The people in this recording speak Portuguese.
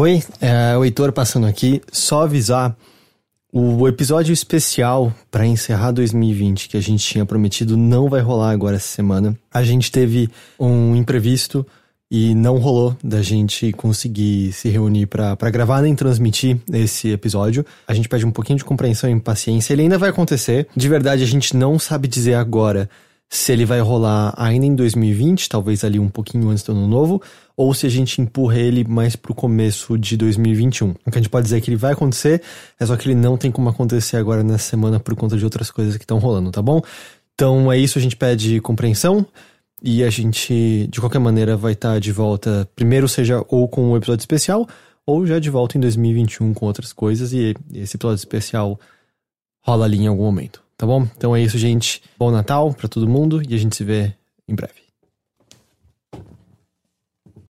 Oi, é o Heitor passando aqui. Só avisar o episódio especial para encerrar 2020 que a gente tinha prometido não vai rolar agora essa semana. A gente teve um imprevisto e não rolou da gente conseguir se reunir para gravar nem transmitir esse episódio. A gente pede um pouquinho de compreensão e paciência. Ele ainda vai acontecer. De verdade, a gente não sabe dizer agora se ele vai rolar ainda em 2020, talvez ali um pouquinho antes do ano novo, ou se a gente empurra ele mais pro começo de 2021. O que a gente pode dizer é que ele vai acontecer, é só que ele não tem como acontecer agora nessa semana por conta de outras coisas que estão rolando, tá bom? Então é isso, a gente pede compreensão e a gente, de qualquer maneira, vai estar tá de volta, primeiro seja ou com um episódio especial, ou já de volta em 2021 com outras coisas, e esse episódio especial rola ali em algum momento tá bom? Então é isso, gente. Bom Natal para todo mundo e a gente se vê em breve.